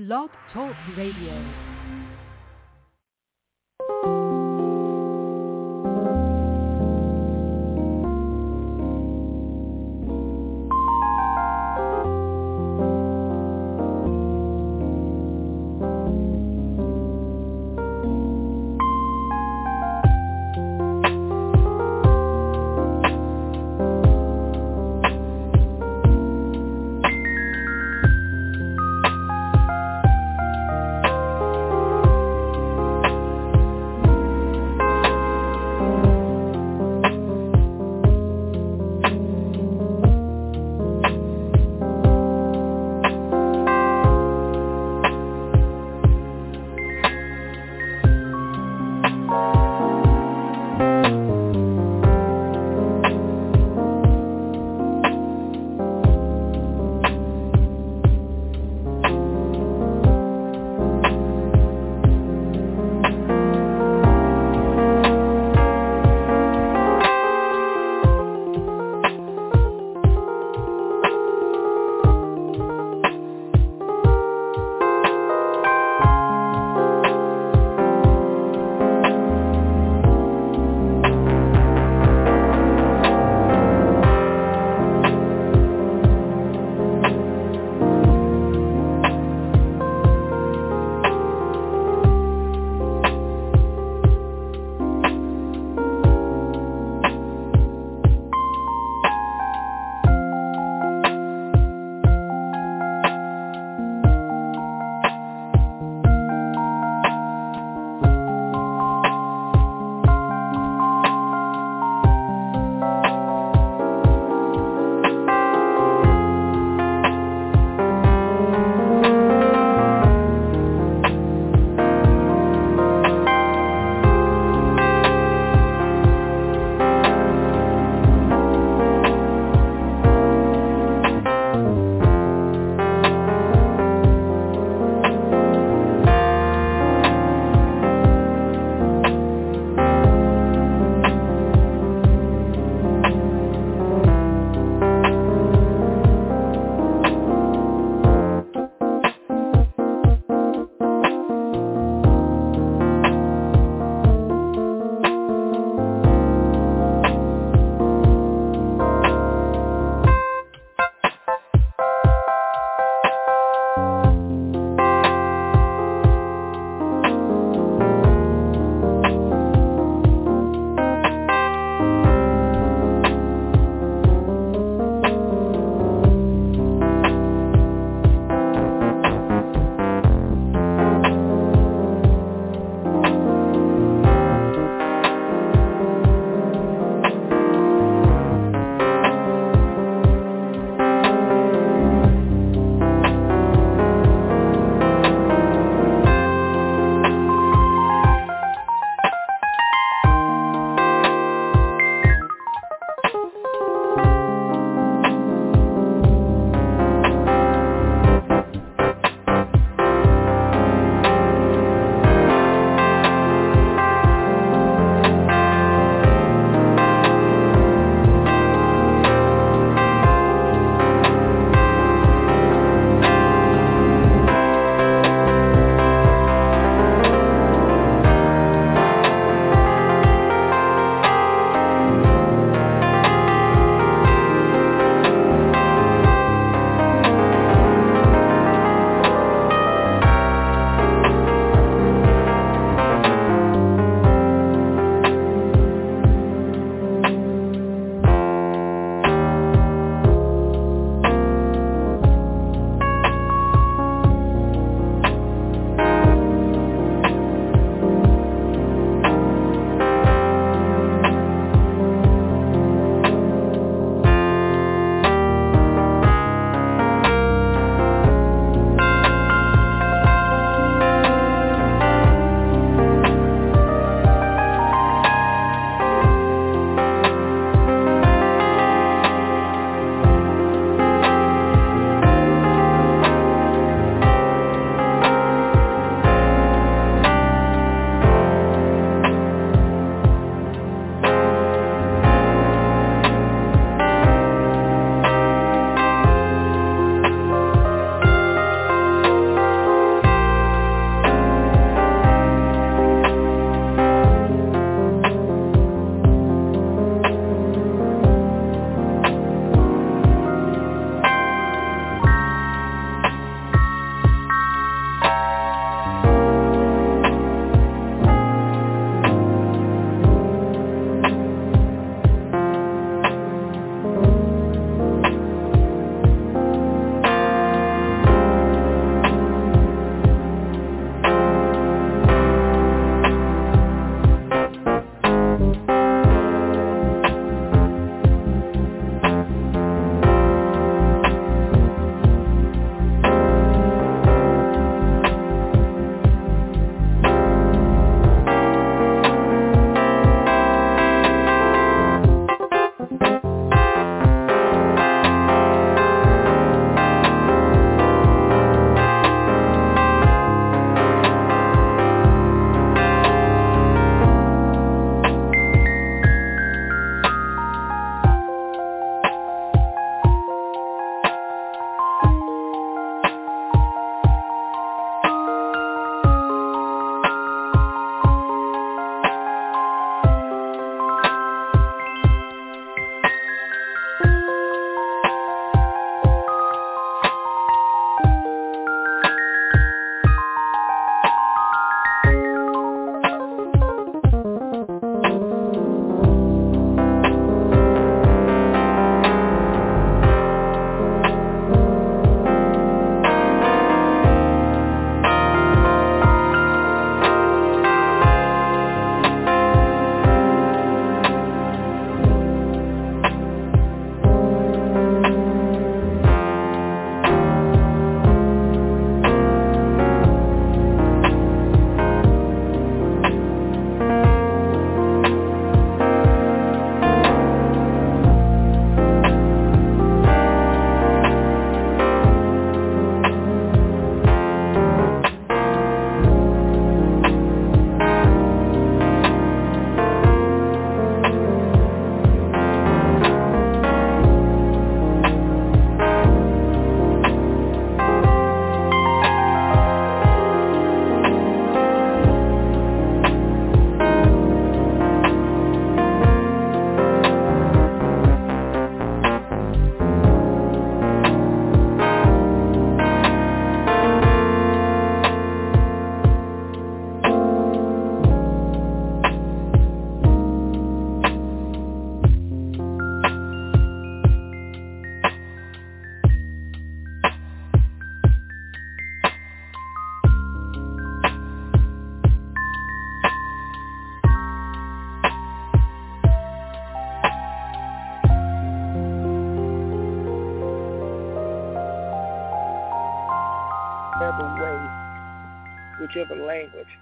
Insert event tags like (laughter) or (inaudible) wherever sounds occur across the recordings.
Blog Talk Radio.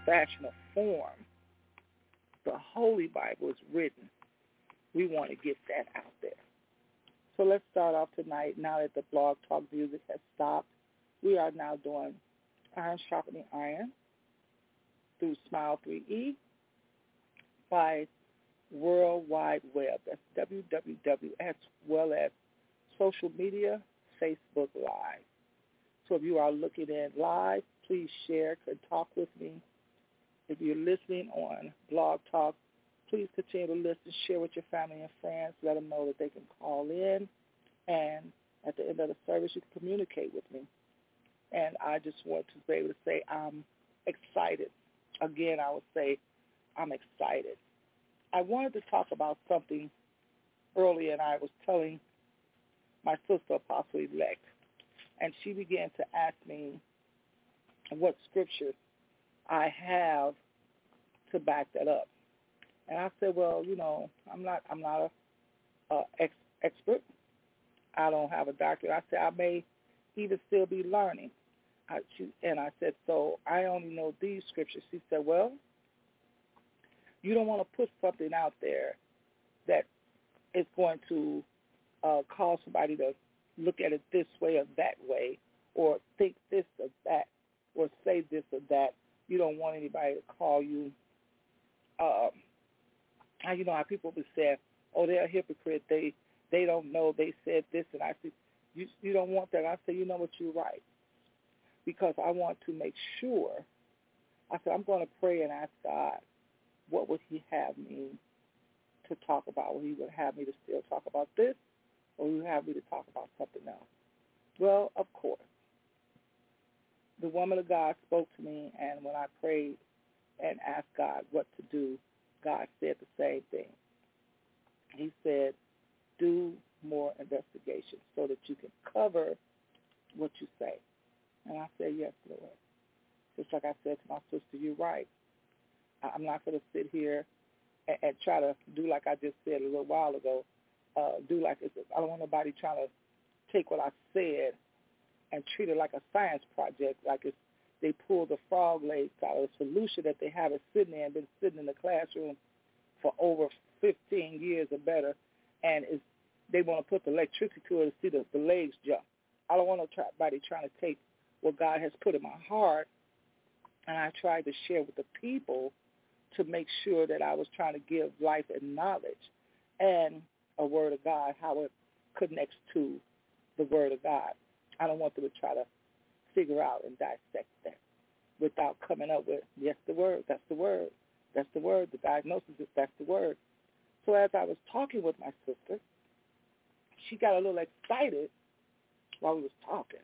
Language, fashion, or form the Holy Bible is written. We want to get that out there. So let's start off tonight. Now that the blog talk music has stopped, we are now doing Iron Sharpening Iron through Smile 3E by World Wide Web. That's www as well as social media, Facebook Live. So if you are looking in live, please share, and talk with me. If you're listening on Blog Talk, please continue to listen, share with your family and friends, let them know that they can call in, and at the end of the service, you can communicate with me. And I just want to be able to say I'm excited. Again, I would say I'm excited. I wanted to talk about something earlier, and I was telling my sister, Apostle Elect, and she began to ask me what scripture I have to back that up. And I said, well, you know, I'm not, I'm not a, a ex- expert. I don't have a doctorate. I said I may even still be learning. I, she, and I said, so I only know these scriptures. She said, well, you don't want to put something out there that is going to uh, cause somebody to look at it this way or that way, or think this or that, or say this or that. You don't want anybody to call you. Um, how you know how people would say, "Oh, they're a hypocrite. They they don't know. They said this," and I said, "You you don't want that." I said, "You know what? You're right." Because I want to make sure. I said, "I'm going to pray and ask God, what would He have me to talk about? Would He would have me to still talk about this, or would He have me to talk about something else?" Well, of course, the woman of God spoke to me, and when I prayed and asked God what to do, God said the same thing. He said, do more investigation so that you can cover what you say. And I said, yes, Lord. Just like I said to my sister, you're right. I'm not going to sit here and, and try to do like I just said a little while ago. Uh, do like it's, I don't want nobody trying to take what I said and treat it like a science project, like it's they pull the frog legs out of the solution that they have is sitting there and been sitting in the classroom for over 15 years or better, and is they want to put the electricity to it to see the, the legs jump. I don't want nobody trying to take what God has put in my heart, and I tried to share with the people to make sure that I was trying to give life and knowledge and a word of God, how it connects to the word of God. I don't want them to try to figure out and dissect that without coming up with, yes, the word, that's the word, that's the word, the diagnosis is that's the word. So as I was talking with my sister, she got a little excited while we was talking.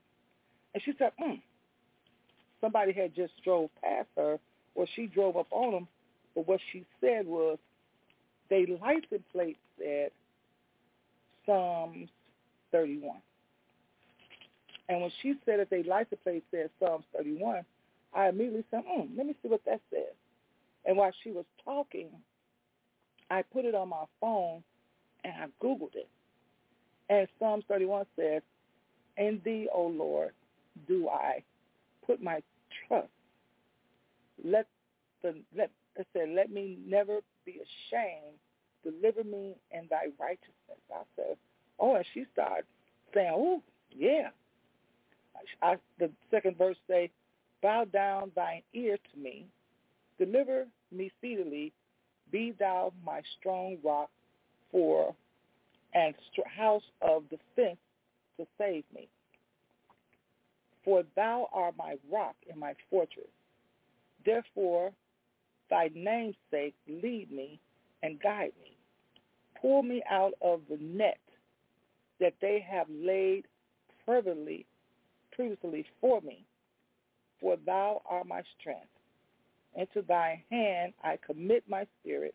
And she said, hmm, somebody had just drove past her or she drove up on them, but what she said was they license plate said Psalms 31. And when she said that they license plate said Psalms 31, I immediately said, hmm, let me see what that says. And while she was talking, I put it on my phone and I Googled it. And Psalms 31 says, In thee, O Lord, do I put my trust. Let the let it said, Let me never be ashamed. Deliver me in thy righteousness. I said, Oh, and she started saying, Oh, yeah. I, the second verse say, Bow down thine ear to me, deliver me speedily, be thou my strong rock for and house of defense to save me. For thou art my rock and my fortress. Therefore, thy name's sake, lead me and guide me. Pull me out of the net that they have laid privily previously for me, for thou art my strength. Into thy hand I commit my spirit.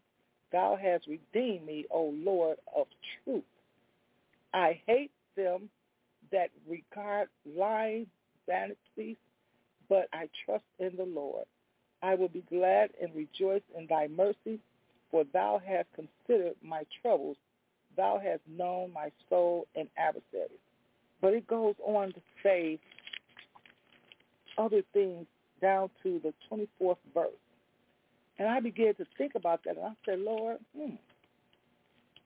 Thou hast redeemed me, O Lord of truth. I hate them that regard lying vanities, but I trust in the Lord. I will be glad and rejoice in thy mercy, for thou hast considered my troubles. Thou hast known my soul and adversaries. But it goes on to say other things down to the 24th verse. And I began to think about that, and I said, Lord, hmm,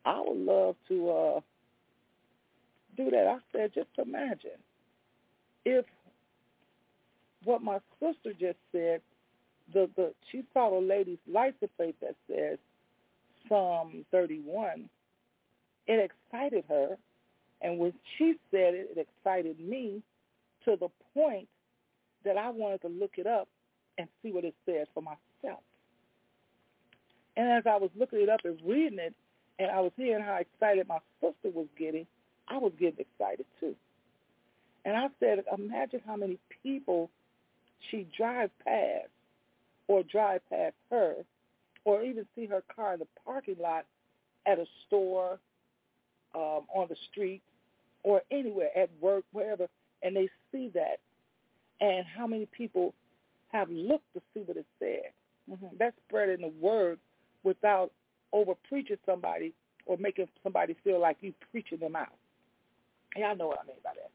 I would love to uh, do that. I said, just imagine if what my sister just said, the the she saw a lady's license plate that says Psalm 31. It excited her, and when she said it, it excited me to the point that I wanted to look it up and see what it said for myself. And as I was looking it up and reading it, and I was hearing how excited my sister was getting, I was getting excited too. And I said, imagine how many people she drives past or drive past her or even see her car in the parking lot at a store, um, on the street, or anywhere, at work, wherever, and they see that. And how many people have looked to see what it said. Mm-hmm. That's spreading the word without over preaching somebody or making somebody feel like you preaching them out. Y'all know what I mean by that.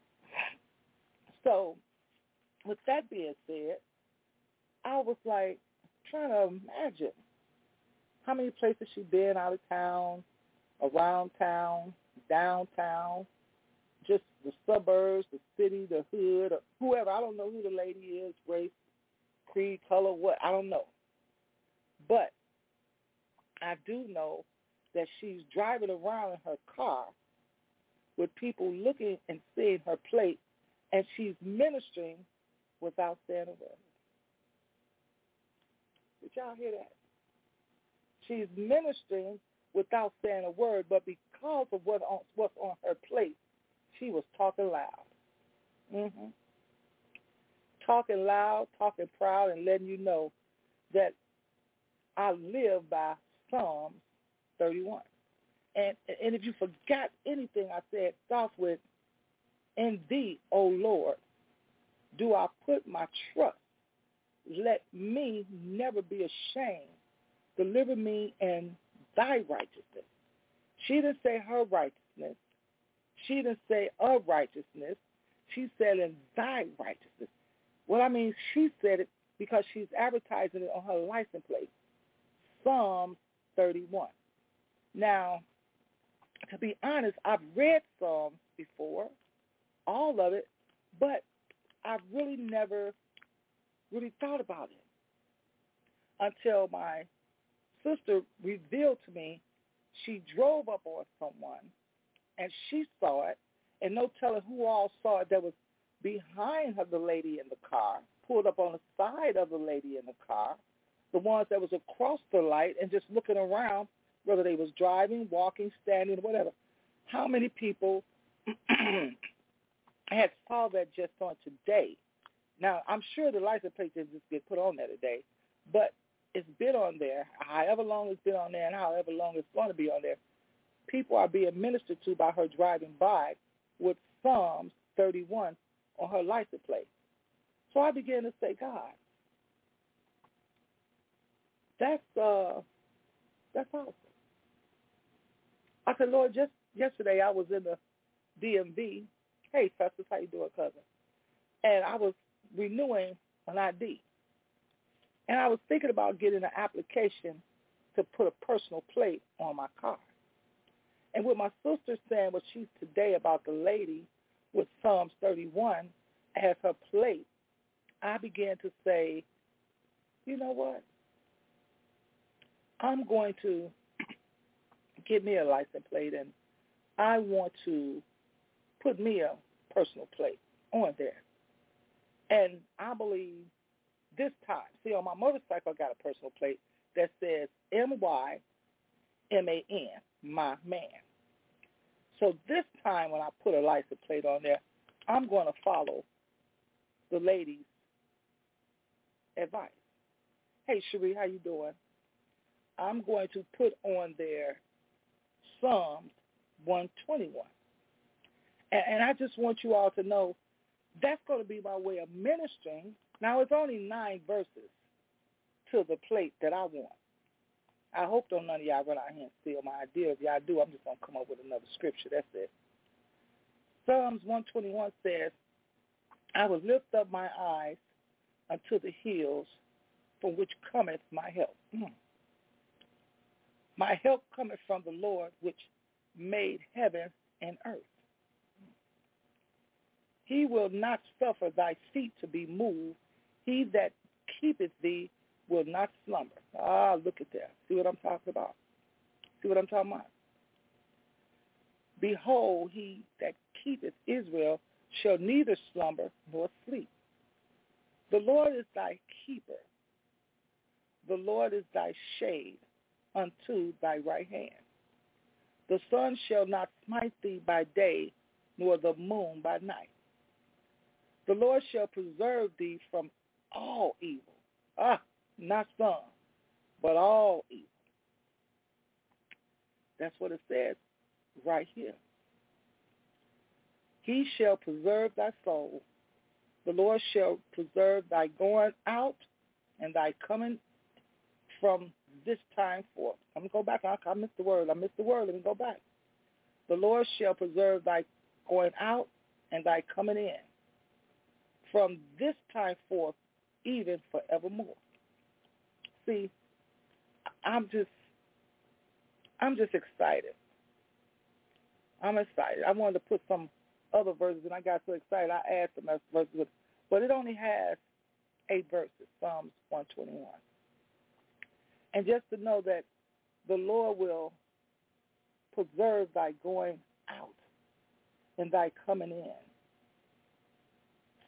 So, with that being said, I was like trying to imagine how many places she'd been out of town, around town, downtown, just the suburbs, the city, the hood, or whoever. I don't know who the lady is, race, creed, color, what. I don't know. But I do know that she's driving around in her car with people looking and seeing her plate, and she's ministering without saying a word. Did y'all hear that? She's ministering without saying a word, but because of what on, what's on her plate, she was talking loud. hmm Talking loud, talking proud, and letting you know that I live by Psalms 31. And and if you forgot anything I said, start with, in thee, O Lord, do I put my trust. Let me never be ashamed. Deliver me in thy righteousness. She didn't say her righteousness. She didn't say of righteousness. She said in thy righteousness. Well, I mean, she said it because she's advertising it on her license plate. Psalm 31. Now, to be honest, I've read Psalms before, all of it, but I've really never really thought about it until my sister revealed to me she drove up on someone and she saw it and no telling who all saw it that was behind her, the lady in the car, pulled up on the side of the lady in the car, the ones that was across the light and just looking around, whether they was driving, walking, standing, whatever. How many people (clears throat) had saw that just on today? Now, I'm sure the license plate didn't just get put on there today, but it's been on there, however long it's been on there and however long it's going to be on there. People are being ministered to by her driving by with Psalms 31 on her license plate. So I began to say, God, that's uh, that's awesome. I said, Lord, just yesterday I was in the DMV. Hey, Festus, how you doing, cousin? And I was renewing an ID. And I was thinking about getting an application to put a personal plate on my car. And what my sister's saying what she's today about the lady with Psalms 31 as her plate, I began to say, you know what? I'm going to (clears throat) get me a license plate and I want to put me a personal plate on there. And I believe this time, see on my motorcycle I got a personal plate that says M-Y-M-A-N, my man. So this time when I put a license plate on there, I'm going to follow the lady's advice. Hey, Cherie, how you doing? I'm going to put on there Psalms 121. And, and I just want you all to know that's going to be my way of ministering. Now, it's only nine verses to the plate that I want. I hope don't none of y'all run out here and steal my idea. If y'all do, I'm just to come up with another scripture. That's it. Psalms 121 says, I will lift up my eyes unto the hills from which cometh my help. Mm. My help cometh from the Lord which made heaven and earth. He will not suffer thy feet to be moved. He that keepeth thee will not slumber. Ah, look at that. See what I'm talking about? See what I'm talking about? Behold, he that keepeth Israel shall neither slumber nor sleep. The Lord is thy keeper. The Lord is thy shade unto thy right hand. The sun shall not smite thee by day, nor the moon by night. The Lord shall preserve thee from all evil. Ah, not some, but all evil. That's what it says right here. He shall preserve thy soul. The Lord shall preserve thy going out and thy coming from this time forth. I'm going to go back. I, missed the word. I missed the word. Let me go back. The Lord shall preserve thy going out and thy coming in from this time forth even forevermore. See, I'm just I'm just excited. I'm excited. I wanted to put some other verses, and I got so excited I added some other verses, but it only has eight verses, Psalms 121. And just to know that the Lord will preserve thy going out and thy coming in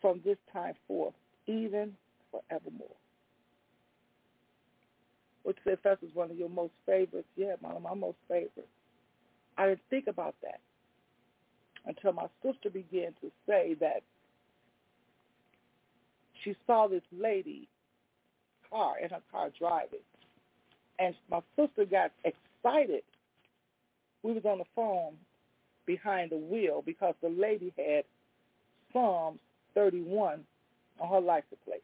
from this time forth, even forevermore. Which said that's one of your most favorites. Yeah, one of my most favorites. I didn't think about that until my sister began to say that she saw this lady car in her car driving and my sister got excited. We was on the phone behind the wheel because the lady had Psalms 31 on her license plate.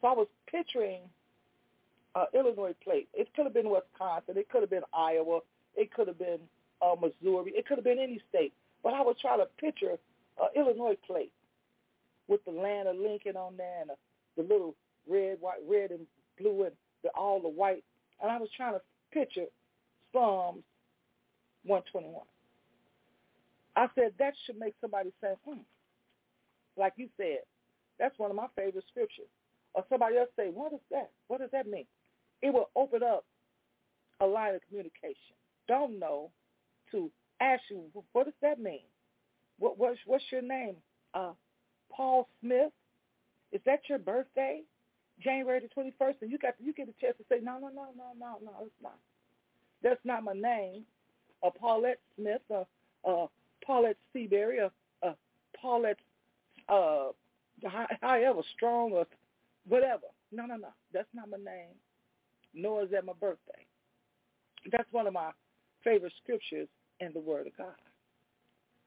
So I was picturing uh, Illinois plate. It could have been Wisconsin. It could have been Iowa. It could have been uh, Missouri. It could have been any state. But I was trying to picture uh, Illinois plate with the land of Lincoln on there and uh, the little red, white, red and blue and the, all the white and I was trying to picture Psalms 121. I said that should make somebody say, hmm. Like you said, that's one of my favorite scriptures. Or somebody else say, what is that? What does that mean? It will open up a line of communication. Don't know to ask you, what does that mean? What, what's, what's your name? Uh, Paul Smith? Is that your birthday? January the 21st, and you got you get a chance to say, no, no, no, no, no, no, it's not. That's not my name. Uh, Paulette Smith, uh, uh, Paulette Seabury, uh, uh, Paulette, uh, however strong or whatever. No, no, no, that's not my name. Nor is that my birthday. That's one of my favorite scriptures in the Word of God,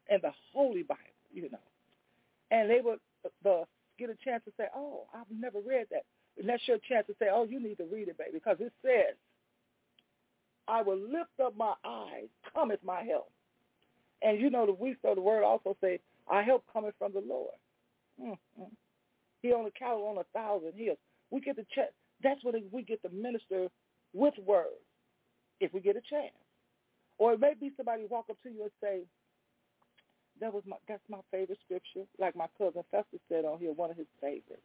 and the Holy Bible, you know. And they would the get a chance to say, "Oh, I've never read that." And that's your chance to say, oh, you need to read it, baby, because it says, I will lift up my eyes, cometh my help. And you know the we so the word also say, our help cometh from the Lord. Mm-hmm. He on cattle on a thousand hills. We get to check. That's what we get to minister with words, if we get a chance. Or it may be somebody walk up to you and say, "That was my that's my favorite scripture." Like my cousin Festus said on here, one of his favorites.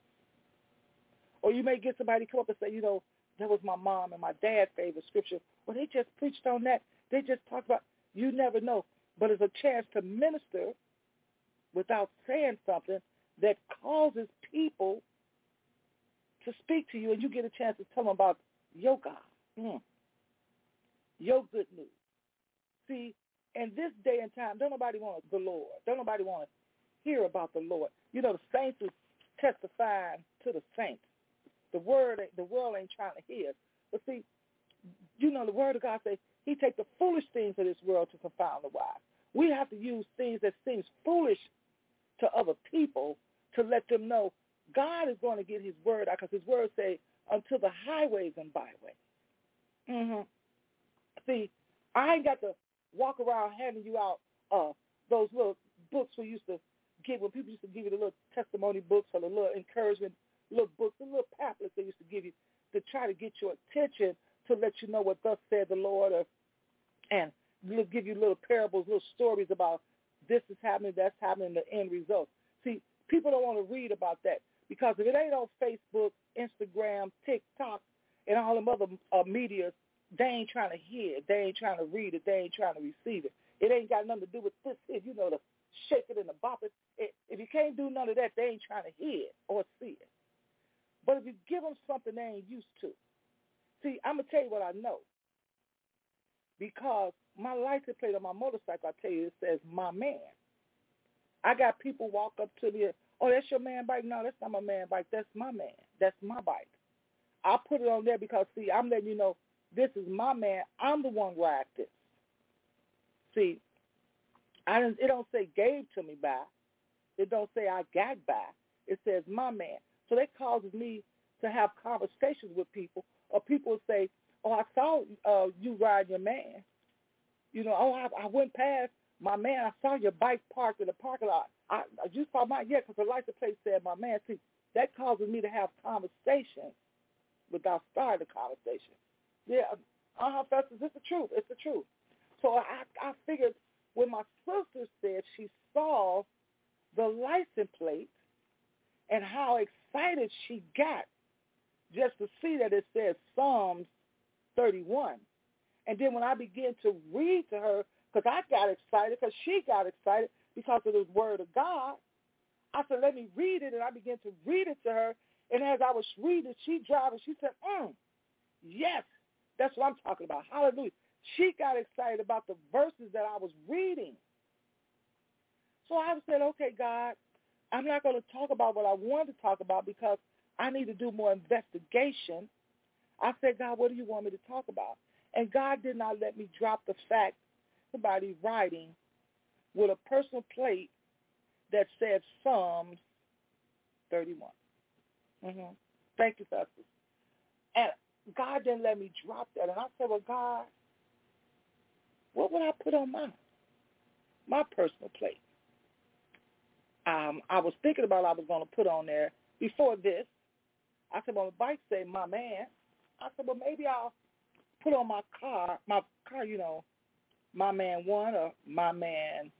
Or you may get somebody come up and say, you know, that was my mom and my dad's favorite scripture. Well, they just preached on that. They just talked about, you never know. But it's a chance to minister without saying something that causes people to speak to you and you get a chance to tell them about your God, mm. your good news. See, in this day and time, don't nobody want the Lord. Don't nobody want to hear about the Lord. You know, the saints is testifying to the saints. The word, the world ain't trying to hear. But see, you know, the word of God says he take the foolish things of this world to confound the wise. We have to use things that seems foolish to other people to let them know God is going to get his word out because his word say unto the highways and byways. Mm-hmm. See, I ain't got to walk around handing you out uh, those little books we used to give when people used to give you the little testimony books or the little encouragement little books, the little pamphlets they used to give you to try to get your attention to let you know what thus said the Lord, or, and give you little parables, little stories about this is happening, that's happening, the end result. See, people don't want to read about that because if it ain't on Facebook, Instagram, TikTok, and all them other uh, medias, they ain't trying to hear it. They ain't trying to read it. They ain't trying to receive it. It ain't got nothing to do with this here, you know, the shake it and the bop it. it. If you can't do none of that, they ain't trying to hear it or see it. But if you give them something they ain't used to, see, I'm going to tell you what I know. Because my license plate on my motorcycle, I tell you, it says my man. I got people walk up to me, oh, that's your man bike? No, that's not my man bike. That's my man. That's my bike. I put it on there because, see, I'm letting you know this is my man. I'm the one ride this. See, I didn't, it don't say gave to me by. It don't say I got by. It says my man. So that causes me to have conversations with people, or people say, "Oh, I saw uh, you ride your man." You know, oh, I, I went past my man. I saw your bike parked in the parking lot. I, I you saw my yeah, because the license plate said my man. See, that causes me to have conversations without starting the conversation. Yeah, uh-huh, Festus, it's the truth. It's the truth. So I, I figured when my sister said she saw the license plate and how excited she got just to see that it says Psalms 31. And then when I began to read to her, because I got excited, because she got excited because of the word of God, I said, let me read it. And I began to read it to her. And as I was reading, she driving, she said, mm, yes, that's what I'm talking about. Hallelujah. She got excited about the verses that I was reading. So I said, okay, God, I'm not going to talk about what I wanted to talk about because I need to do more investigation. I said, God, what do you want me to talk about? And God did not let me drop the fact somebody writing with a personal plate that said Psalms 31. Mm-hmm. Thank you, Pastor. And God didn't let me drop that. And I said, well, God, what would I put on my my personal plate? Um, I was thinking about I was going to put on there before this. I said, well, the bike say my man. I said, well, maybe I'll put on my car, my car, you know, my man one or my man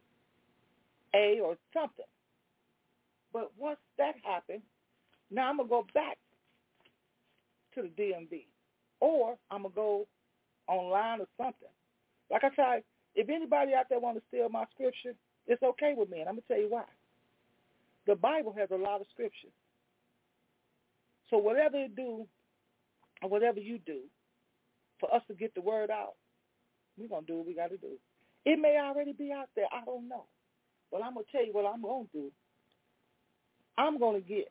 A or something. But once that happened, now I'm going to go back to the DMV or I'm going to go online or something. Like I said, if anybody out there want to steal my scripture, it's okay with me, and I'm going to tell you why. The Bible has a lot of scripture. So whatever you do, or whatever you do, for us to get the word out, we're going to do what we got to do. It may already be out there. I don't know. But I'm going to tell you what I'm going to do. I'm going to get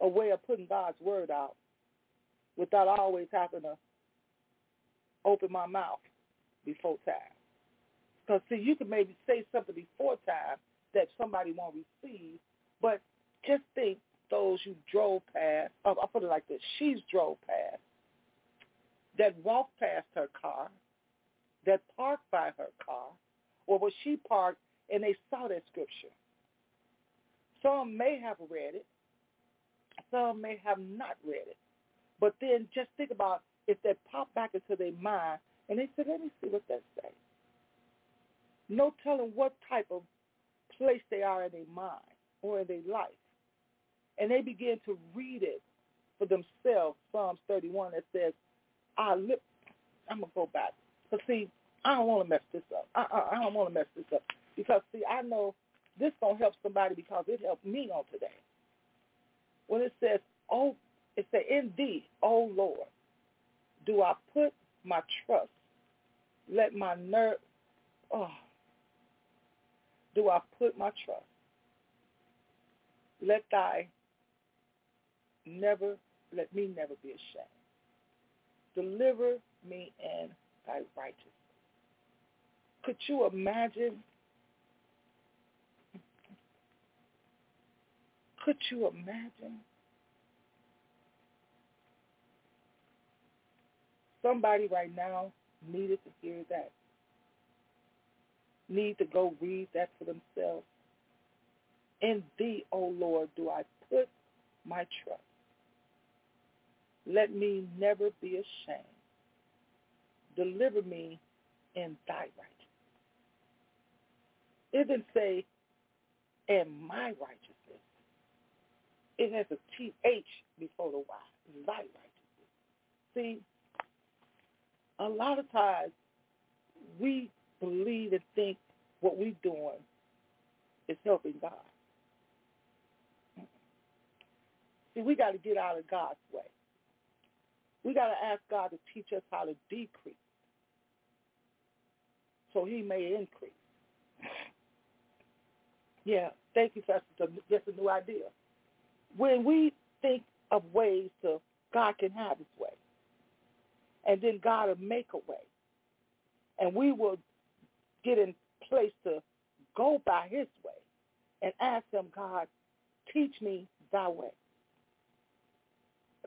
a way of putting God's word out without always having to open my mouth before time. Because, see, you can maybe say something before time that somebody won't receive, but just think those you drove past, I'll put it like this, she's drove past, that walked past her car, that parked by her car, or was she parked and they saw that scripture. Some may have read it. Some may have not read it. But then just think about if that popped back into their mind and they said, let me see what that says. No telling what type of place they are in their mind or in their life. And they begin to read it for themselves, Psalms 31 that says, I live, I'm going to go back. But see, I don't want to mess this up. I, don't want to mess this up. Because, see, I know this to help somebody because it helped me on today. When it says, oh, it says, in thee, oh Lord, do I put my trust. Let my nerve, oh, do I put my trust? Let thy never, let me never be ashamed. Deliver me in thy righteousness. Could you imagine? Could you imagine? Somebody right now needed to hear that. Need to go read that for themselves. In thee, O Lord, do I put my trust. Let me never be ashamed. Deliver me in thy righteousness. It didn't say, and my righteousness. It has a T-H before the Y. Thy righteousness. See, a lot of times we believe and think what we're doing is helping God. See, we got to get out of God's way. We got to ask God to teach us how to decrease so he may increase. yeah, thank you, Pastor. That's a new idea. When we think of ways to God can have his way, and then God will make a way, and we will get in place to go by his way and ask him, God, teach me thy way.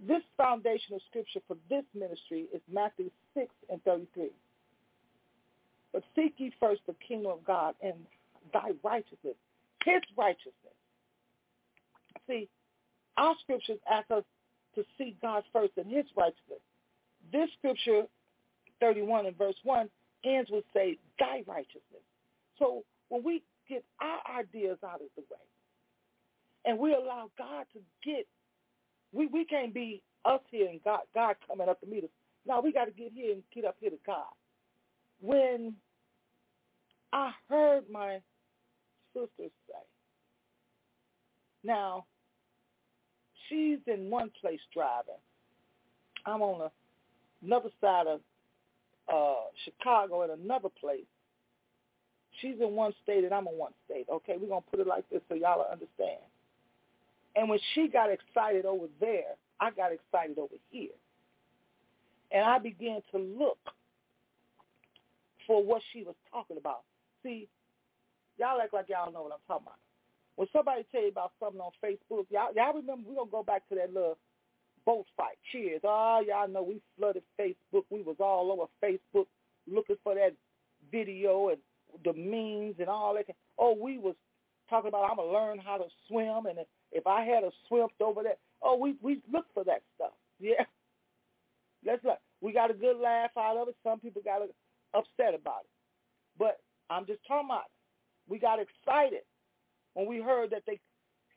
This foundational scripture for this ministry is Matthew 6 and 33. But seek ye first the kingdom of God and thy righteousness, his righteousness. See, our scriptures ask us to seek God first and his righteousness. This scripture, 31 and verse 1, ends with say, thy righteousness. So when we get our ideas out of the way and we allow God to get, we, we can't be us here and God, God coming up to meet us. Now we got to get here and get up here to God. When I heard my sister say, now she's in one place driving. I'm on another side of uh, Chicago at another place. She's in one state and I'm in one state. Okay, we're going to put it like this so y'all understand. And when she got excited over there, I got excited over here. And I began to look for what she was talking about. See, y'all act like y'all know what I'm talking about. When somebody tell you about something on Facebook, y'all, y'all remember, we're going to go back to that little boat fight. Cheers. Oh, y'all know we flooded Facebook. We was all over Facebook looking for that video and the memes and all that. Oh, we was talking about I'm going to learn how to swim. And if I had a swim over there, oh, we, we look for that stuff. Yeah. Let's look. We got a good laugh out of it. Some people got upset about it. But I'm just talking about it. We got excited when we heard that they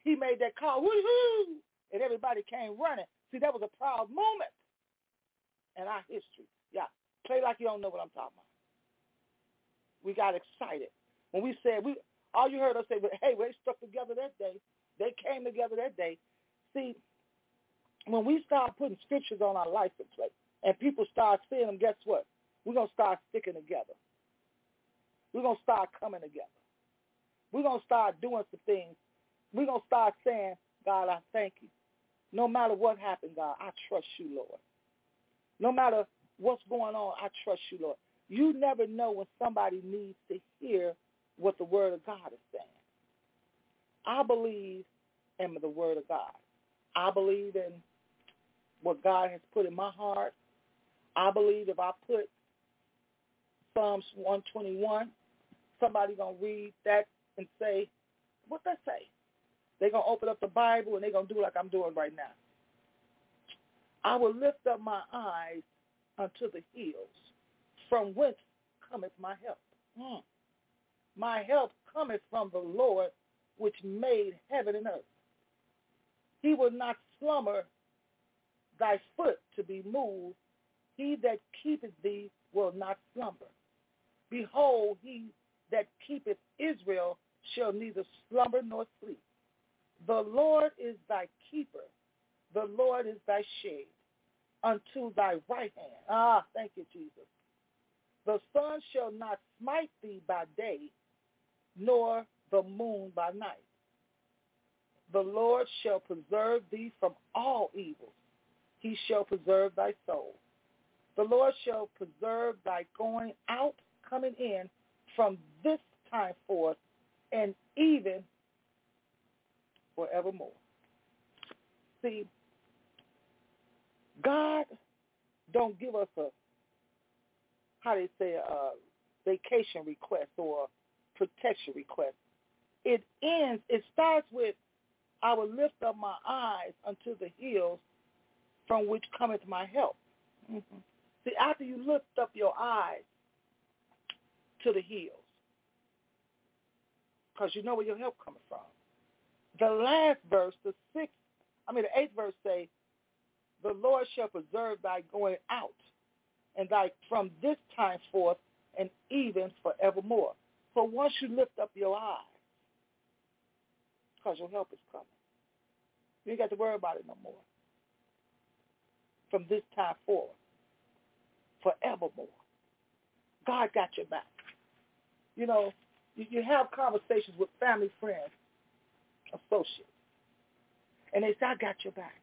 he made that call, woohoo, and everybody came running. See, that was a proud moment in our history. Yeah, play like you don't know what I'm talking about. We got excited when we said we. All you heard us say, "But hey, they stuck together that day. They came together that day." See, when we start putting scriptures on our license plate and people start seeing them, guess what? We're gonna start sticking together. We're going to start coming together. We're going to start doing some things. We're going to start saying, God, I thank you. No matter what happened, God, I trust you, Lord. No matter what's going on, I trust you, Lord. You never know when somebody needs to hear what the word of God is saying. I believe in the word of God. I believe in what God has put in my heart. I believe if I put Psalms 121 somebody gonna read that and say, what that say? They're gonna open up the Bible and they're gonna do like I'm doing right now. I will lift up my eyes unto the hills, from whence cometh my help. Mm. My help cometh from the Lord which made heaven and earth. He will not slumber thy foot to be moved. He that keepeth thee will not slumber. Behold, he that keepeth Israel shall neither slumber nor sleep. The Lord is thy keeper. The Lord is thy shade unto thy right hand. Ah, thank you, Jesus. The sun shall not smite thee by day, nor the moon by night. The Lord shall preserve thee from all evils. He shall preserve thy soul. The Lord shall preserve thy going out, coming in from this time forth and even forevermore. See, God don't give us a, how they say, a vacation request or protection request. It ends, it starts with, I will lift up my eyes unto the hills from which cometh my help. Mm-hmm. See, after you lift up your eyes to the hills, because you know where your help coming from. The last verse, the sixth, I mean the eighth verse say, the Lord shall preserve thy going out and thy from this time forth and even forevermore. So once you lift up your eyes, because your help is coming, you ain't got to worry about it no more. From this time forward, forevermore. God got your back. You know, you, you have conversations with family, friends, associates, and they say, I got your back.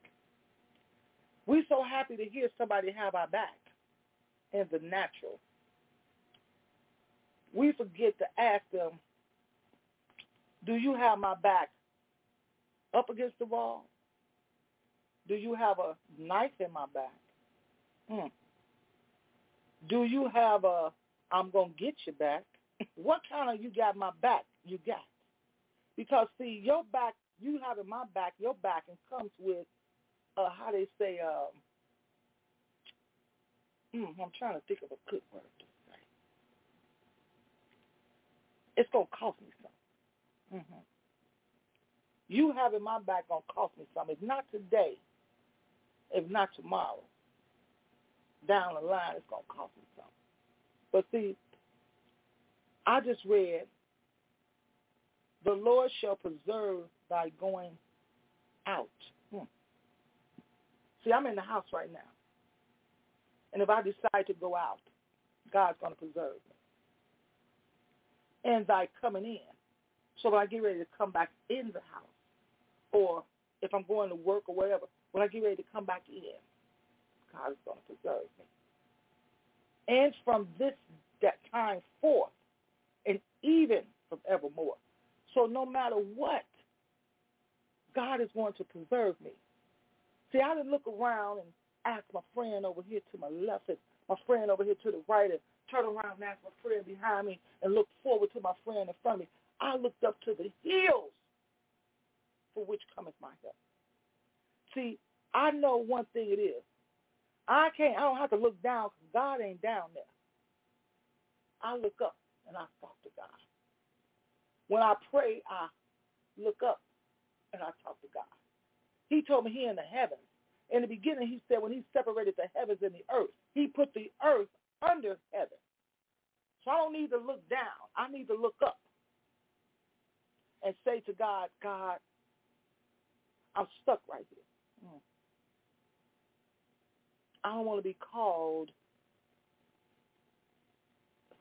We're so happy to hear somebody have our back in the natural. We forget to ask them, do you have my back up against the wall? Do you have a knife in my back? Hmm. Do you have a I'm going to get you back? What kind of you got my back you got? Because, see, your back, you having my back, your back, and comes with, uh, how they say, um, mm, I'm trying to think of a good word. It's going to cost me something. Mm-hmm. You having my back to cost me something. If not today, if not tomorrow, down the line, it's to cost me something. But see, I just read, the Lord shall preserve thy going out. Hmm. See, I'm in the house right now. And if I decide to go out, God's going to preserve me. And thy coming in. So when I get ready to come back in the house, or if I'm going to work or whatever, when I get ready to come back in, God is going to preserve me. And from this that time forth, even from evermore. So no matter what, God is going to preserve me. See, I didn't look around and ask my friend over here to my left and my friend over here to the right and turn around and ask my friend behind me and look forward to my friend in front of me. I looked up to the hills for which cometh my help. See, I know one thing it is. I can't, I don't have to look down because God ain't down there. I look up and I talk to God. When I pray, I look up and I talk to God. He told me he in the heavens. In the beginning, he said when he separated the heavens and the earth, he put the earth under heaven. So I don't need to look down. I need to look up and say to God, God, I'm stuck right here. Mm. I don't want to be called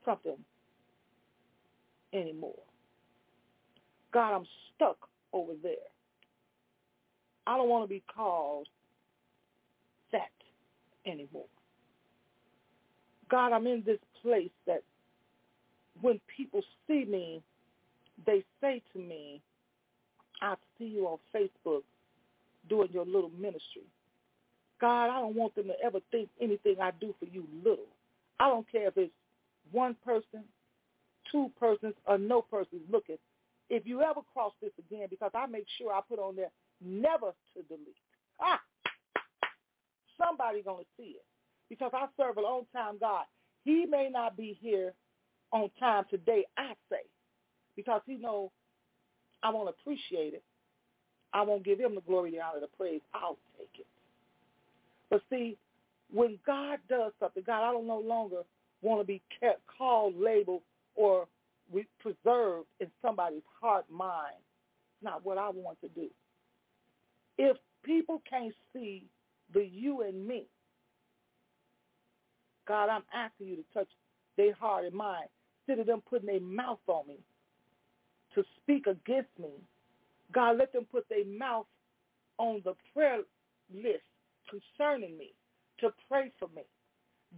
something anymore. God, I'm stuck over there. I don't want to be called that anymore. God, I'm in this place that when people see me, they say to me, I see you on Facebook doing your little ministry. God, I don't want them to ever think anything I do for you little. I don't care if it's one person, two persons, or no persons looking. If you ever cross this again, because I make sure I put on there never to delete. Ah, somebody gonna see it because I serve a long time God. He may not be here on time today, I say, because he know I won't appreciate it. I won't give him the glory, the honor, the praise. I'll take it. But see, when God does something, God, I don't no longer want to be kept, called, labeled, or preserved in somebody's heart, mind. Not what I want to do. If people can't see the you and me, God, I'm asking you to touch their heart and mind instead of them putting their mouth on me to speak against me. God, let them put their mouth on the prayer list concerning me to pray for me.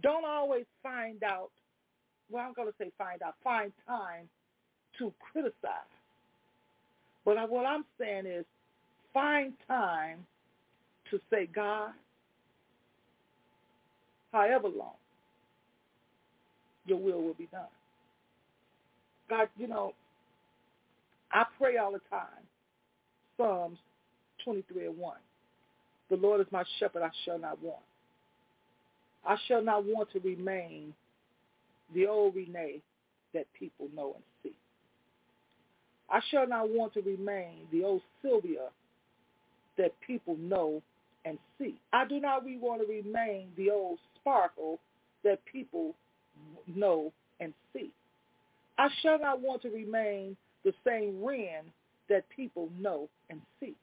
Don't always find out, well, I'm going to say find out, find time to criticize. But what I'm saying is find time to say, God, however long, your will will be done. God, you know, I pray all the time, Psalms 23 and 1. The Lord is my shepherd, I shall not want. I shall not want to remain the old Renee that people know and see. I shall not want to remain the old Sylvia that people know and see. I do not want to remain the old sparkle that people know and see. I shall not want to remain the same Wren that people know and see.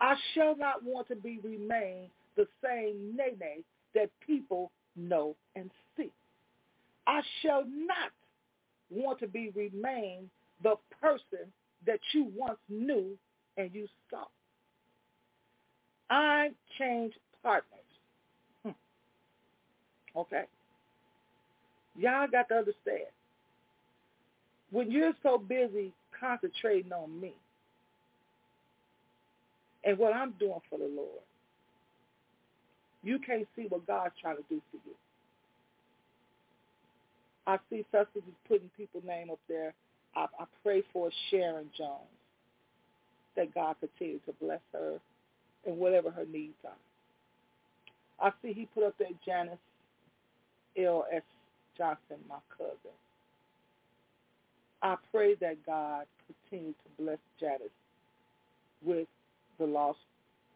I shall not want to be remain the same Nene that people know and see. I shall not want to be remain the person that you once knew and you saw. I change partners. Hmm. Okay. Y'all got to understand. When you're so busy concentrating on me and what I'm doing for the Lord, you can't see what God's trying to do for you. I see Festus is putting people's name up there. I, I pray for Sharon Jones that God continue to bless her and whatever her needs are. I see he put up there Janice L.S. Johnson, my cousin. I pray that God continue to bless Janice with the loss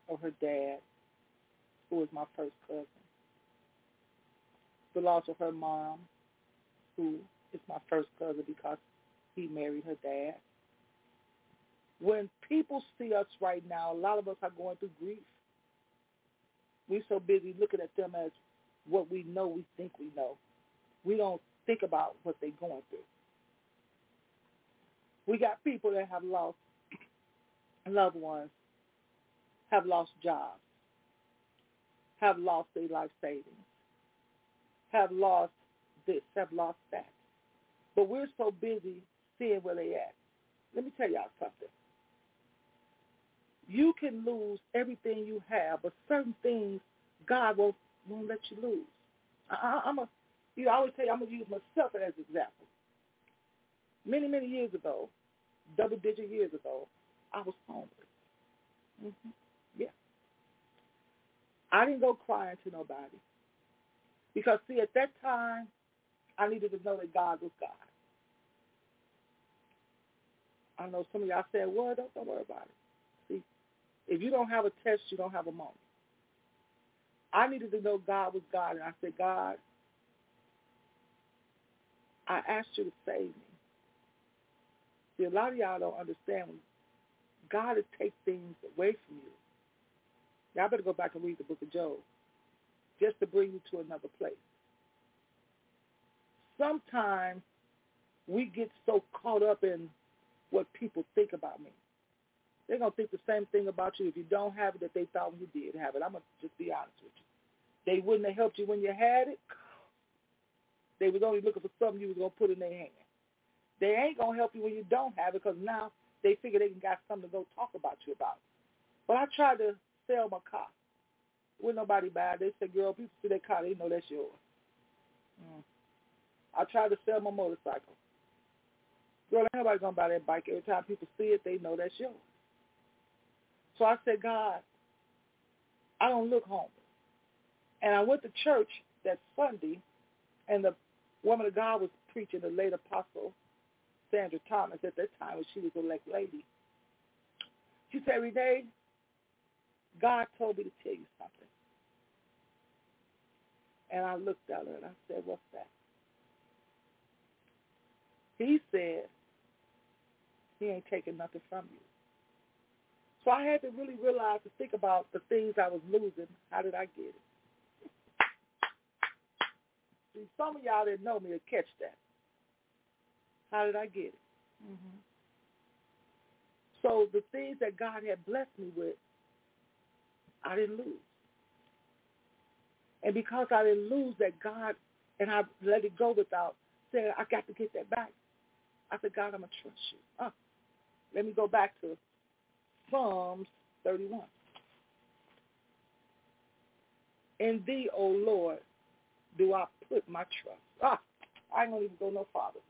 of her dad, who was my first cousin. The loss of her mom, who is my first cousin because he married her dad. When people see us right now, a lot of us are going through grief. We're so busy looking at them as what we know we think we know. We don't think about what they're going through. We got people that have lost (clears throat) loved ones, have lost jobs, have lost their life savings, have lost this, have lost that. But we're so busy seeing where they at. Let me tell y'all something. You can lose everything you have, but certain things God won't won't let you lose. I, I'm a, you know, I always tell you, I'm gonna use myself as an example. Many many years ago, double digit years ago, I was homeless. Mm-hmm. Yeah. I didn't go crying to nobody because see, at that time, I needed to know that God was God. I know some of y'all said, well, don't, don't worry about it. See, if you don't have a test, you don't have a moment. I needed to know God was God, and I said, God, I asked you to save me. See, a lot of y'all don't understand God has take things away from you. Y'all better go back and read the book of Job just to bring you to another place. Sometimes we get so caught up in what people think about me. They're going to think the same thing about you if you don't have it that they thought you did have it. I'm going to just be honest with you. They wouldn't have helped you when you had it. They was only looking for something you was going to put in their hand. They ain't going to help you when you don't have it because now they figure they got something to go talk about you about. But I tried to sell my car. With nobody buy it. They said, girl, people see that car, they know that's yours. Mm. I tried to sell my motorcycle. Girl, ain't nobody gonna buy that bike. Every time people see it, they know that's yours. So I said, God, I don't look homeless. And I went to church that Sunday, and the woman of God was preaching, the late apostle, Sandra Thomas, at that time when she was elect lady. She said, Renee, God told me to tell you something. And I looked at her and I said, what's that? He said, he ain't taking nothing from you. So I had to really realize to think about the things I was losing. How did I get it? See, some of y'all that know me will catch that. How did I get it? Mm-hmm. So the things that God had blessed me with, I didn't lose. And because I didn't lose that God, and I let it go without saying, I got to get that back. I said, God, I'm going to trust you. Uh, let me go back to Psalms 31. In thee, O Lord, do I put my trust. Ah, I ain't going to even go no farther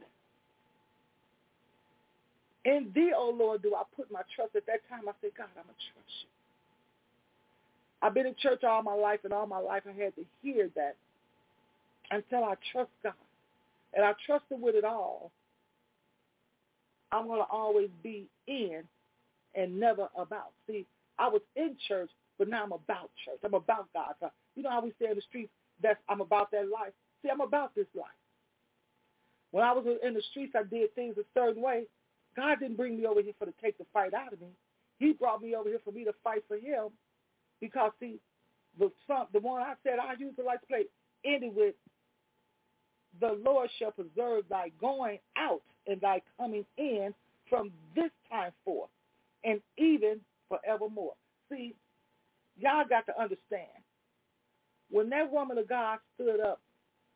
In thee, O Lord, do I put my trust. At that time, I said, God, I'm going to trust you. I've been in church all my life, and all my life I had to hear that until I trust God. And I trust him with it all. I'm going to always be in and never about. See, I was in church, but now I'm about church. I'm about God. You know how we say in the streets, that's I'm about that life. See, I'm about this life. When I was in the streets, I did things a certain way. God didn't bring me over here for to take the fight out of me. He brought me over here for me to fight for him because, see, the, some, the one I said I used to like to play ended with, the Lord shall preserve thy going out and thy coming in from this time forth and even forevermore. See, y'all got to understand. When that woman of God stood up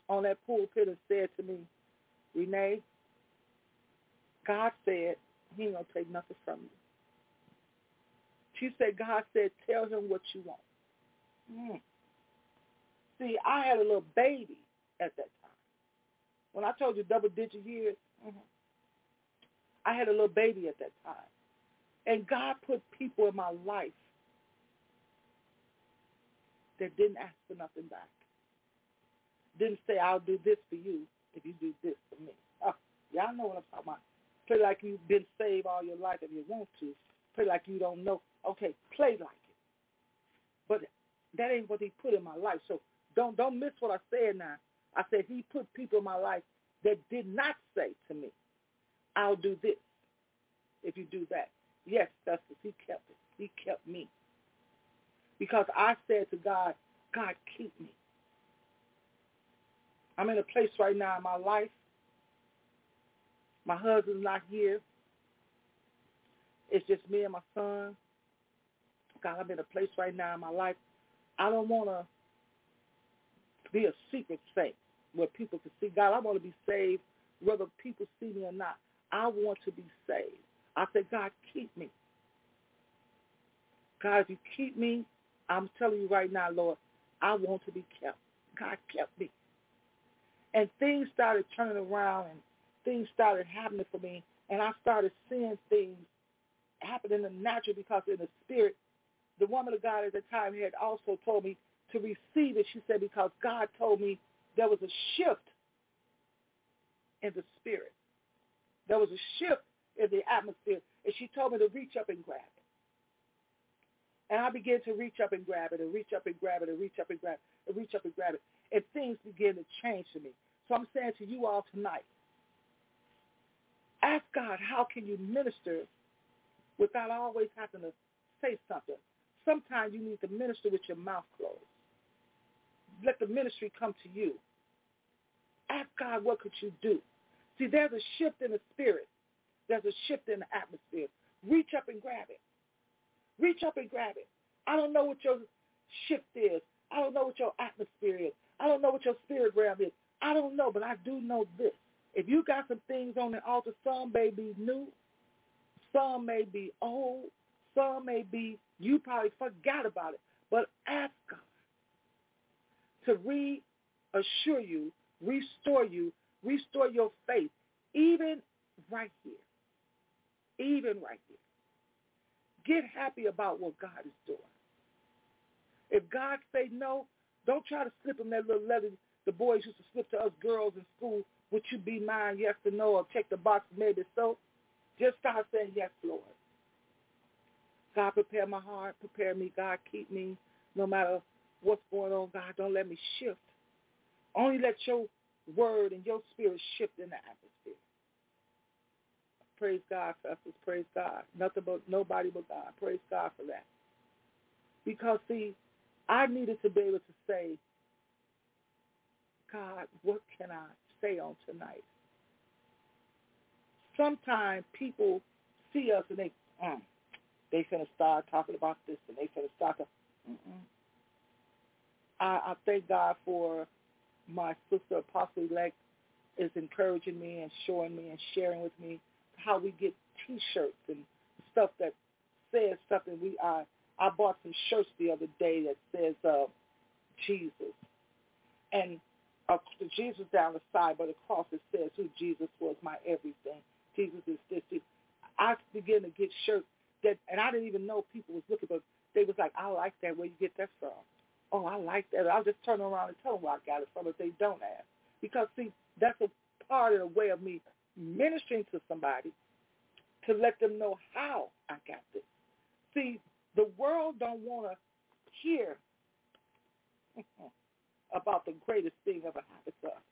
on that pulpit and said to me, Renee, God said he ain't to take nothing from you. She said, God said, tell him what you want. Mm. See, I had a little baby at that time. When I told you double-digit years, mm-hmm, I had a little baby at that time. And God put people in my life that didn't ask for nothing back. Didn't say, I'll do this for you if you do this for me. Oh, y'all know what I'm talking about. Play like you've been saved all your life if you want to. Play like you don't know. Okay, play like it. But that ain't what he put in my life. So don't don't miss what I said now. I said he put people in my life that did not say to me, I'll do this if you do that. Yes, what he kept it. He kept me. Because I said to God, God, keep me. I'm in a place right now in my life. My husband's not here. It's just me and my son. God, I'm in a place right now in my life. I don't want to be a secret saint where people can see God. I want to be saved whether people see me or not. I want to be saved. I said, God, keep me. God, if you keep me, I'm telling you right now, Lord, I want to be kept. God kept me. And things started turning around and things started happening for me. And I started seeing things happen in the natural because in the spirit, the woman of God at the time had also told me to receive it. She said, because God told me there was a shift in the spirit. There was a shift in the atmosphere. And she told me to reach up and grab it. And I began to reach up and grab it and reach up and grab it and reach up and grab it and reach up and grab it and things began to change for me. So I'm saying to you all tonight, ask God, how can you minister without always having to say something? Sometimes you need to minister with your mouth closed. Let the ministry come to you. Ask God, what could you do? See, there's a shift in the spirit. There's a shift in the atmosphere. Reach up and grab it. Reach up and grab it. I don't know what your shift is. I don't know what your atmosphere is. I don't know what your spirit realm is. I don't know, but I do know this. If you got some things on the altar, some may be new, some may be old, some may be, you probably forgot about it. But ask God to reassure you, restore you, restore your faith, even right here. Even right here. Get happy about what God is doing. If God say no, don't try to slip them that little letter the boys used to slip to us girls in school. Would you be mine? Yes or no? Or check the box, maybe so. Just start saying, yes, Lord. God, prepare my heart. Prepare me. God, keep me. No matter what's going on, God, don't let me shift. Only let your word and your spirit shift in the atmosphere. Praise God, sisters. Praise God. Nothing but nobody but God. Praise God for that. Because see, I needed to be able to say, God, what can I say on tonight? Sometimes people see us and they, mm, they finna start talking about this and they finna start to, I, I thank God for my sister Apostle Elect is encouraging me and showing me and sharing with me how we get T-shirts and stuff that says something. We I I bought some shirts the other day that says uh, Jesus, and uh, Jesus down the side, but across it says who Jesus was, my everything. Jesus is this. this. I began to get shirts that, and I didn't even know people was looking, but they was like, I like that. Where you get that from? Oh, I like that. I'll just turn around and tell them where I got it from if they don't ask. Because see, that's a part of the way of me ministering to somebody to let them know how I got this. See, the world don't want to hear (laughs) about the greatest thing ever happened to us.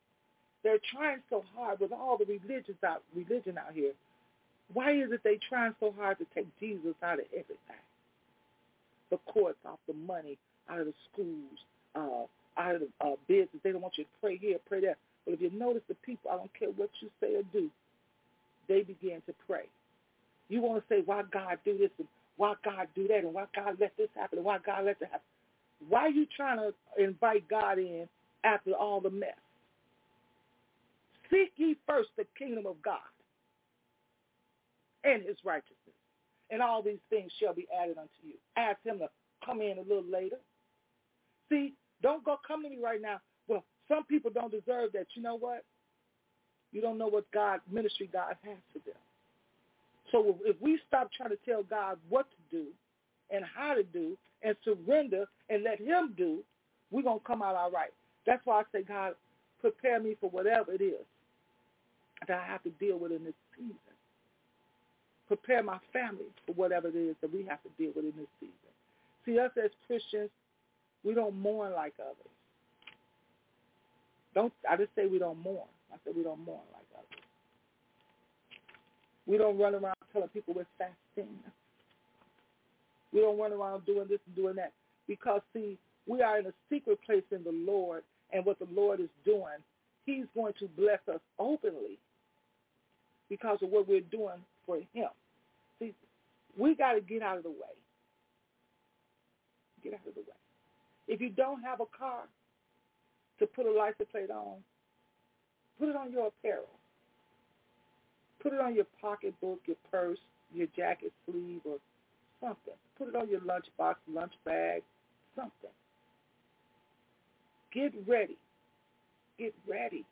They're trying so hard with all the religions out, religion out here. Why is it they trying so hard to take Jesus out of everything? The courts, off the money, out of the schools, uh, out of the uh, business. They don't want you to pray here, pray there. But if you notice the people, I don't care what you say or do, they begin to pray. You want to say, why God do this and why God do that and why God let this happen and why God let that happen. Why are you trying to invite God in after all the mess? Seek ye first the kingdom of God and his righteousness, and all these things shall be added unto you. Ask him to come in a little later. See, don't go come to me right now. Well, some people don't deserve that. You know what? You don't know what God ministry God has for them. So if we stop trying to tell God what to do and how to do and surrender and let him do, we're going to come out all right. That's why I say, God, prepare me for whatever it is that I have to deal with in this season. Prepare my family for whatever it is that we have to deal with in this season. See, us as Christians, we don't mourn like others. Don't I just say we don't mourn. I said we don't mourn like others. We don't run around telling people we're fasting. We don't run around doing this and doing that. Because see, we are in a secret place in the Lord and what the Lord is doing, he's going to bless us openly because of what we're doing for him. See, we got to get out of the way. Get out of the way. If you don't have a car to put a license plate on, put it on your apparel. Put it on your pocketbook, your purse, your jacket sleeve, or something. Put it on your lunchbox, lunch bag, something. Get ready. Get ready.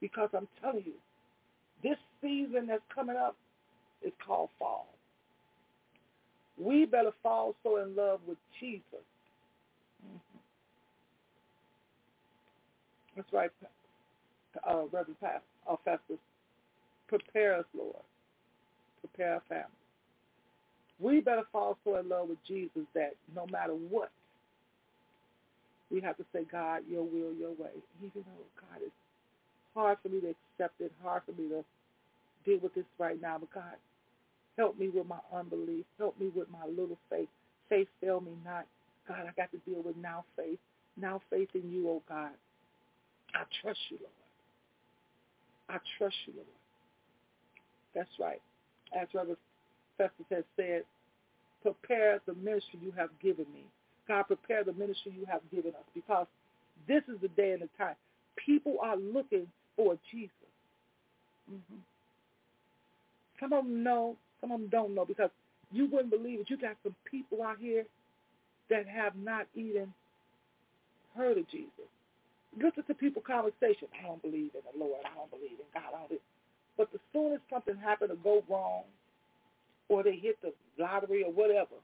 Because I'm telling you, this season that's coming up is called fall. We better fall so in love with Jesus. That's right, uh, Reverend Pastor, uh, Festus. Prepare us, Lord. Prepare our family. We better fall so in love with Jesus that no matter what, we have to say, God, your will, your way. Even though, God, it's hard for me to accept it, hard for me to deal with this right now. But God, help me with my unbelief. Help me with my little faith. Faith fail me not. God, I got to deal with now faith. Now faith in you, oh God. I trust you, Lord. I trust you, Lord. That's right. As Reverend Festus has said, prepare the ministry you have given me. God, prepare the ministry you have given us because this is the day and the time. People are looking for Jesus. Mm-hmm. Some of them know, some of them don't know because you wouldn't believe it. You got some people out here that have not even heard of Jesus. Listen to people conversation. I don't believe in the Lord. I don't believe in God. I don't. But as soon as something happened to go wrong, or they hit the lottery or whatever,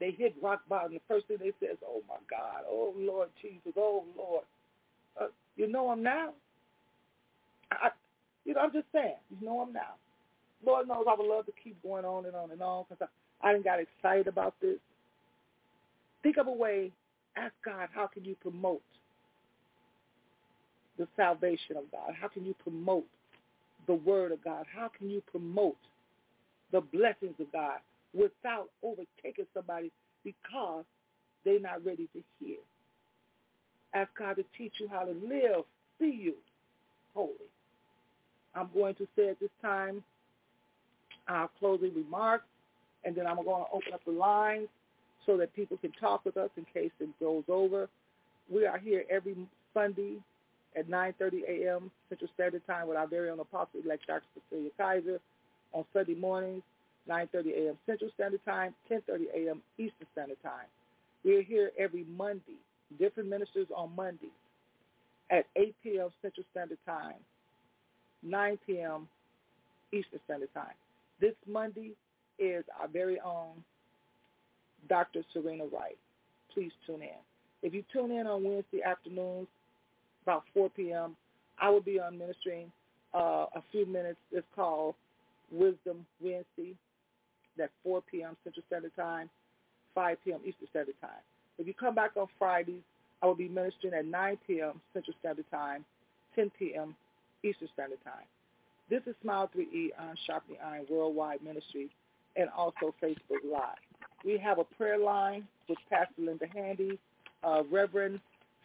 they hit rock bottom. The first thing they say is, "Oh my God, oh Lord Jesus, oh Lord." Uh, you know him now. I, you know, I'm just saying, you know him now. Lord knows I would love to keep going on and on and on because I, I didn't got excited about this. Think of a way. Ask God, how can you promote the salvation of God? How can you promote the word of God? How can you promote the blessings of God without overtaking somebody because they're not ready to hear? Ask God to teach you how to live, see you holy. I'm going to say at this time our closing remarks, and then I'm going to open up the lines so that people can talk with us in case it goes over. We are here every Sunday at 9.30 a.m. Central Standard Time with our very own Apostle-elect Dr. Cecilia Kaiser on Sunday mornings, 9.30 a.m. Central Standard Time, 10.30 a.m. Eastern Standard Time. We're here every Monday, different ministers on Monday at 8 p.m. Central Standard Time, 9 p.m. Eastern Standard Time. This Monday is our very own Dr. Serena Wright. Please tune in. If you tune in on Wednesday afternoons, about 4 p.m., I will be on ministering uh, a few minutes. It's called Wisdom Wednesday. That's 4 p.m. Central Standard Time, 5 p.m. Eastern Standard Time. If you come back on Fridays, I will be ministering at 9 p.m. Central Standard Time, 10 p.m. Eastern Standard Time. This is Smile 3E on Sharpening Iron Worldwide Ministry and also Facebook Live. We have a prayer line with Pastor Linda Handy. Uh, Reverend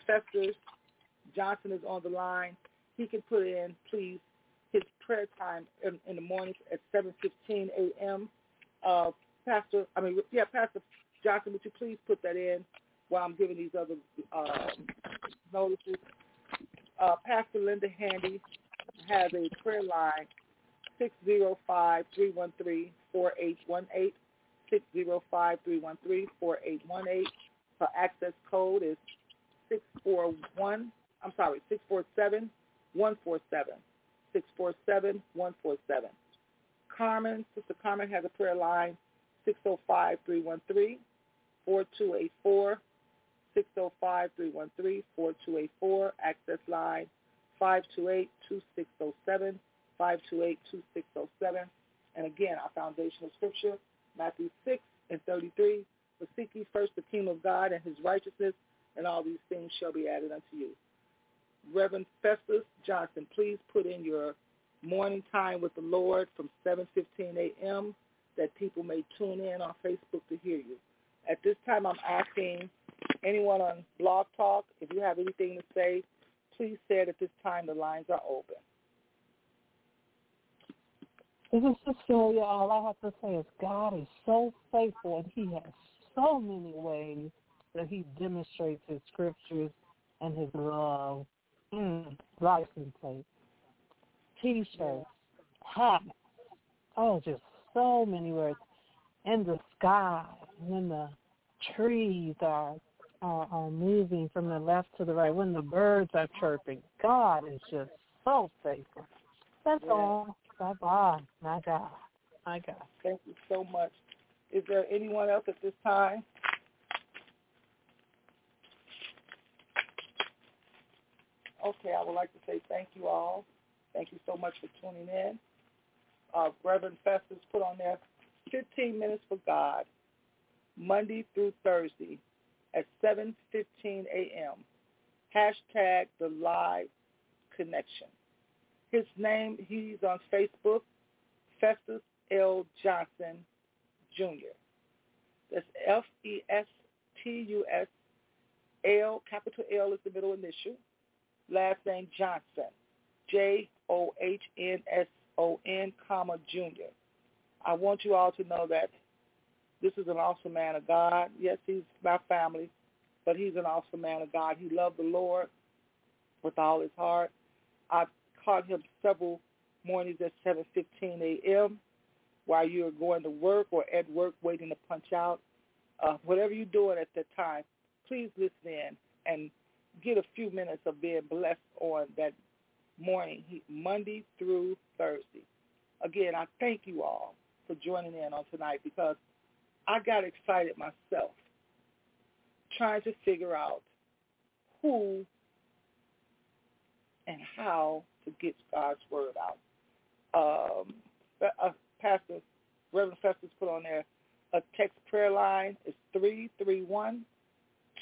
Festus Johnson is on the line. He can put in, please, his prayer time in, in the morning at 7.15 a.m. Uh, Pastor, I mean, yeah, Pastor Johnson, would you please put that in while I'm giving these other uh, notices? Uh, Pastor Linda Handy has a prayer line, 605-313-4818, 605-313-4818. Her access code is 641, I'm sorry, 647 147. 647-147. Carmen, Sister Carmen has a prayer line, 605-313-4284, 605-313-4284, access line 528-2607, 528-2607. And again, our foundational scripture, Matthew 6 and 33, but seek ye first the kingdom of God and his righteousness, and all these things shall be added unto you. Reverend Festus Johnson, please put in your morning time with the Lord from 7:15 a.m. that people may tune in on Facebook to hear you. At this time, I'm asking anyone on Blog Talk if you have anything to say. Please say it at this time. The lines are open. This is Cecilia. All I have to say is God is so faithful, and He has so many ways that He demonstrates His scriptures and His love Mm, license plate, T-shirts, hats. Oh, just so many words. In the sky, when the trees are, are are moving from the left to the right, when the birds are chirping, God is just so faithful. That's all. Bye bye. My God. My God. Thank you so much. Is there anyone else at this time? Okay, I would like to say thank you all. Thank you so much for tuning in. Uh, Reverend Festus put on there 15 minutes for God, Monday through Thursday at 7.15 a.m. Hashtag the live connection. His name, he's on Facebook, Festus L. Johnson Jr. That's F-E-S-T-U-S L, capital L is the middle initial, last name Johnson, J-O-H-N-S-O-N, comma, Junior. I want you all to know that this is an awesome man of God. Yes, he's my family, but he's an awesome man of God. He loved the Lord with all his heart. I've caught him several mornings at 7.15 a.m. while you're going to work or at work waiting to punch out. Uh, whatever you're doing at that time, please listen in and get a few minutes of being blessed on that morning, Monday through Thursday. Again, I thank you all for joining in on tonight because I got excited myself trying to figure out who and how to get God's word out. Um, uh, uh, Pastor Reverend Festus put on there a text prayer line is 331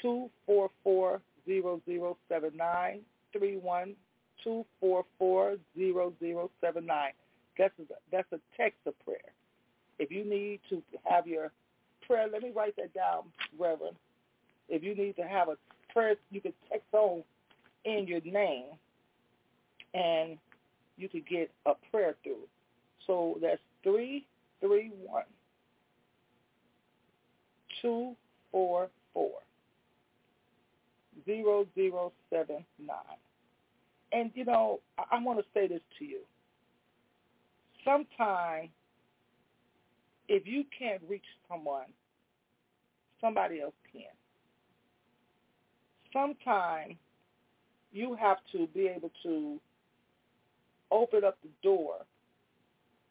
244 zero zero seven nine three one two four four zero zero seven nine. That's a, that's a text of prayer. If you need to have your prayer, let me write that down, Reverend. If you need to have a prayer, you can text on in your name, and you could get a prayer through. So that's three three one two four four 0079. And, you know, I, I want to say this to you. Sometimes, if you can't reach someone, somebody else can. Sometimes you have to be able to open up the door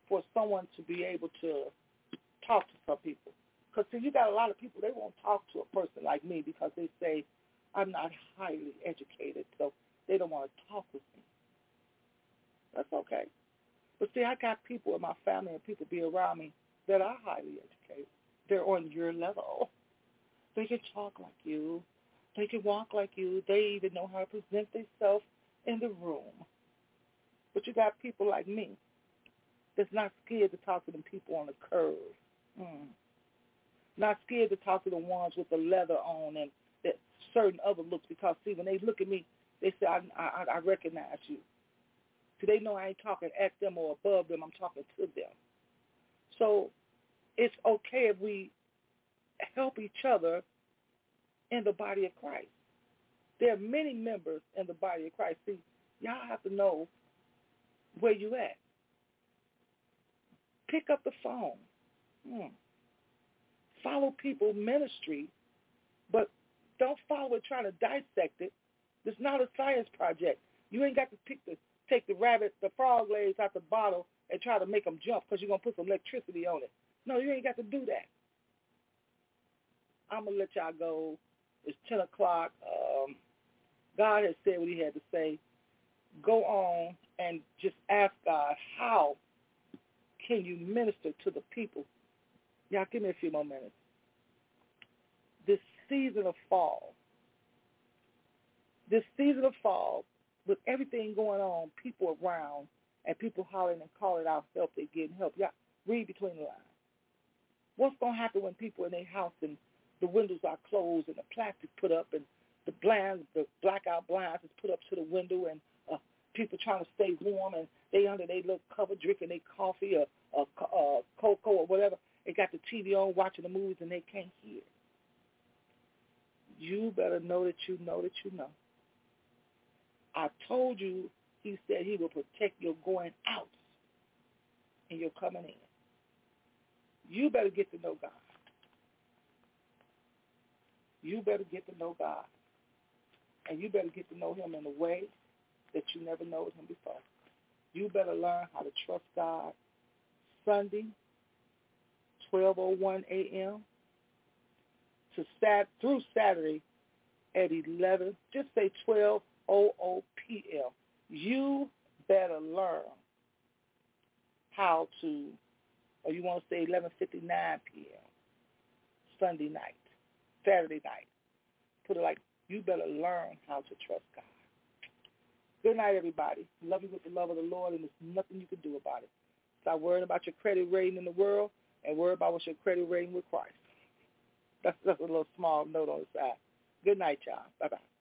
for someone to be able to talk to some people. Because see, you got a lot of people they won't talk to a person like me because they say I'm not highly educated, so they don't want to talk with me. That's okay. But see, I got people in my family and people be around me that are highly educated. They're on your level. They can talk like you. They can walk like you. They even know how to present themselves in the room. But you got people like me that's not scared to talk to them people on the curve. Mm. Not scared to talk to the ones with the leather on and certain other looks because see when they look at me, they say I I, I recognize you. So they know I ain't talking at them or above them. I'm talking to them. So it's okay if we help each other in the body of Christ. There are many members in the body of Christ. See, y'all have to know where you at. Pick up the phone. Hmm. Follow people ministry, but don't follow it trying to dissect it. It's not a science project. You ain't got to pick the take the rabbit, the frog legs out the bottle and try to make them jump because you're going to put some electricity on it. No, you ain't got to do that. I'm going to let y'all go. It's 10 o'clock. Um, God has said what he had to say. Go on and just ask God, how can you minister to the people? Y'all give me a few more minutes. Season of fall, this season of fall, with everything going on, people around, and people hollering and calling out help, they getting help. Y'all read between the lines. What's going to happen when people in their house and the windows are closed and the plastic put up and the blinds, the blackout blinds is put up to the window and uh, people trying to stay warm and they under their little cover drinking their coffee or, or uh, cocoa or whatever. They got the TV on watching the movies and they can't hear. You better know that you know that you know. I told you, he said he will protect your going out and your coming in. You better get to know God. You better get to know God. And you better get to know him in a way that you never know him before. You better learn how to trust God. Sunday, 12.01 a.m. to sat through Saturday at 11, just say 12 O-O p.m. You better learn how to, or you want to say 11.59 p.m. Sunday night, Saturday night. Put it like, you better learn how to trust God. Good night, everybody. Love you with the love of the Lord, and there's nothing you can do about it. Stop worrying about your credit rating in the world and worry about what's your credit rating with Christ. That's just a little small note on the side. Good night, y'all. Bye-bye.